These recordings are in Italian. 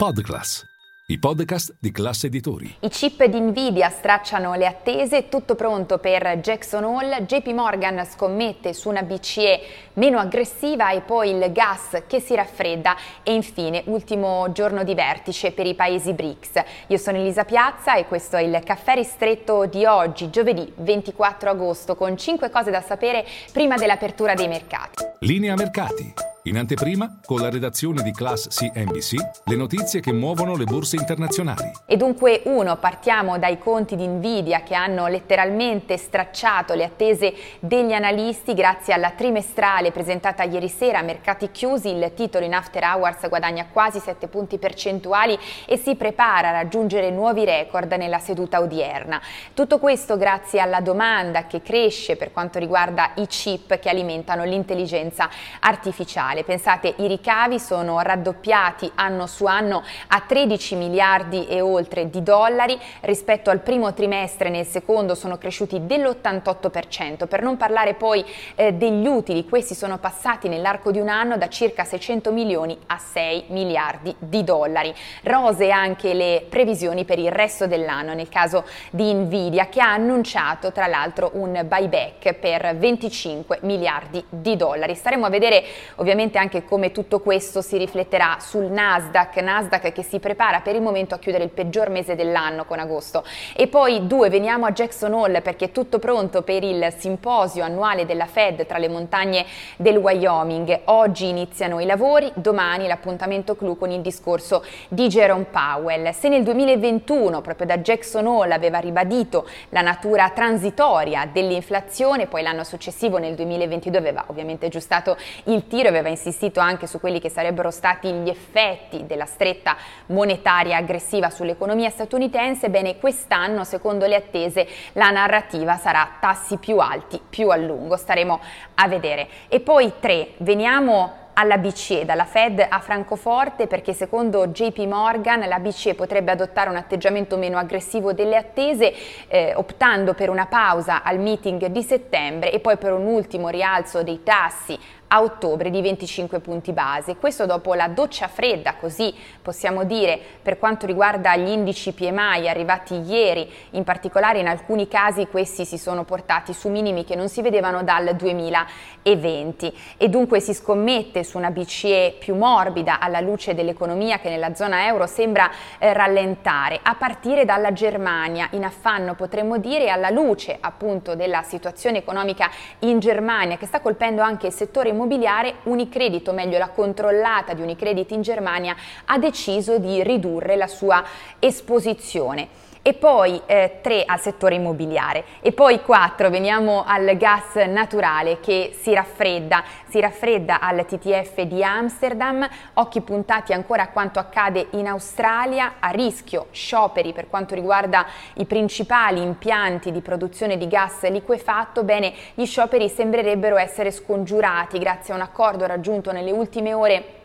Podclass, i podcast di classe editori. I chip di Nvidia stracciano le attese, tutto pronto per Jackson Hole, JP Morgan scommette su una BCE meno aggressiva e poi il gas che si raffredda e infine ultimo giorno di vertice per i paesi BRICS. Io sono Elisa Piazza e questo è il caffè ristretto di oggi, giovedì 24 agosto, con 5 cose da sapere prima dell'apertura dei mercati. Linea mercati. In anteprima, con la redazione di Class CNBC, le notizie che muovono le borse internazionali. E dunque uno, partiamo dai conti di Nvidia che hanno letteralmente stracciato le attese degli analisti grazie alla trimestrale presentata ieri sera a mercati chiusi. Il titolo in after hours guadagna quasi 7 punti percentuali e si prepara a raggiungere nuovi record nella seduta odierna. Tutto questo grazie alla domanda che cresce per quanto riguarda i chip che alimentano l'intelligenza artificiale mondiale. Pensate, i ricavi sono raddoppiati anno su anno a 13 miliardi e oltre di dollari, rispetto al primo trimestre nel secondo sono cresciuti dell'88%, per non parlare poi eh, degli utili, questi sono passati nell'arco di un anno da circa 600 milioni a 6 miliardi di dollari. Rose anche le previsioni per il resto dell'anno nel caso di Nvidia che ha annunciato tra l'altro un buyback per 25 miliardi di dollari. Staremo a vedere ovviamente ovviamente anche come tutto questo si rifletterà sul Nasdaq, Nasdaq che si prepara per il momento a chiudere il peggior mese dell'anno con agosto. E poi due, veniamo a Jackson Hole perché è tutto pronto per il simposio annuale della Fed tra le montagne del Wyoming. Oggi iniziano i lavori, domani l'appuntamento clou con il discorso di Jerome Powell. Se nel 2021 proprio da Jackson Hole aveva ribadito la natura transitoria dell'inflazione, poi l'anno successivo nel 2022 aveva ovviamente aggiustato il tiro, aveva insistito anche su quelli che sarebbero stati gli effetti della stretta monetaria aggressiva sull'economia statunitense, bene quest'anno secondo le attese la narrativa sarà tassi più alti più a lungo, staremo a vedere. E poi tre, veniamo alla BCE, dalla Fed a Francoforte, perché secondo JP Morgan la BCE potrebbe adottare un atteggiamento meno aggressivo delle attese, eh, optando per una pausa al meeting di settembre e poi per un ultimo rialzo dei tassi a ottobre di 25 punti base. Questo dopo la doccia fredda, così possiamo dire, per quanto riguarda gli indici PMI arrivati ieri, in particolare in alcuni casi questi si sono portati su minimi che non si vedevano dal 2020 e dunque si scommette su una BCE più morbida alla luce dell'economia che nella zona euro sembra eh, rallentare, a partire dalla Germania, in affanno potremmo dire alla luce appunto della situazione economica in Germania che sta colpendo anche il settore immobiliare, Unicredit, o meglio la controllata di Unicredit in Germania, ha deciso di ridurre la sua esposizione e poi eh, 3 al settore immobiliare. E poi 4 veniamo al gas naturale che si raffredda, si raffredda al TTF di Amsterdam, occhi puntati ancora a quanto accade in Australia, a rischio scioperi per quanto riguarda i principali impianti di produzione di gas liquefatto, bene gli scioperi sembrerebbero essere scongiurati grazie a un accordo raggiunto nelle ultime ore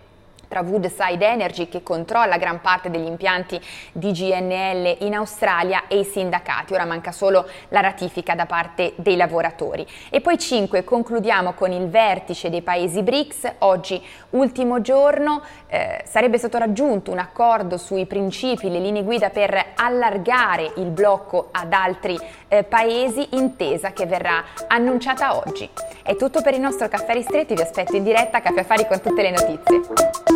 tra Woodside Energy che controlla gran parte degli impianti di GNL in Australia e i sindacati. Ora manca solo la ratifica da parte dei lavoratori. E poi 5 concludiamo con il vertice dei paesi BRICS. Oggi ultimo giorno eh, sarebbe stato raggiunto un accordo sui principi, le linee guida per allargare il blocco ad altri eh, paesi, intesa che verrà annunciata oggi. È tutto per il nostro caffè ristretto, vi aspetto in diretta a Caffè Affari con tutte le notizie.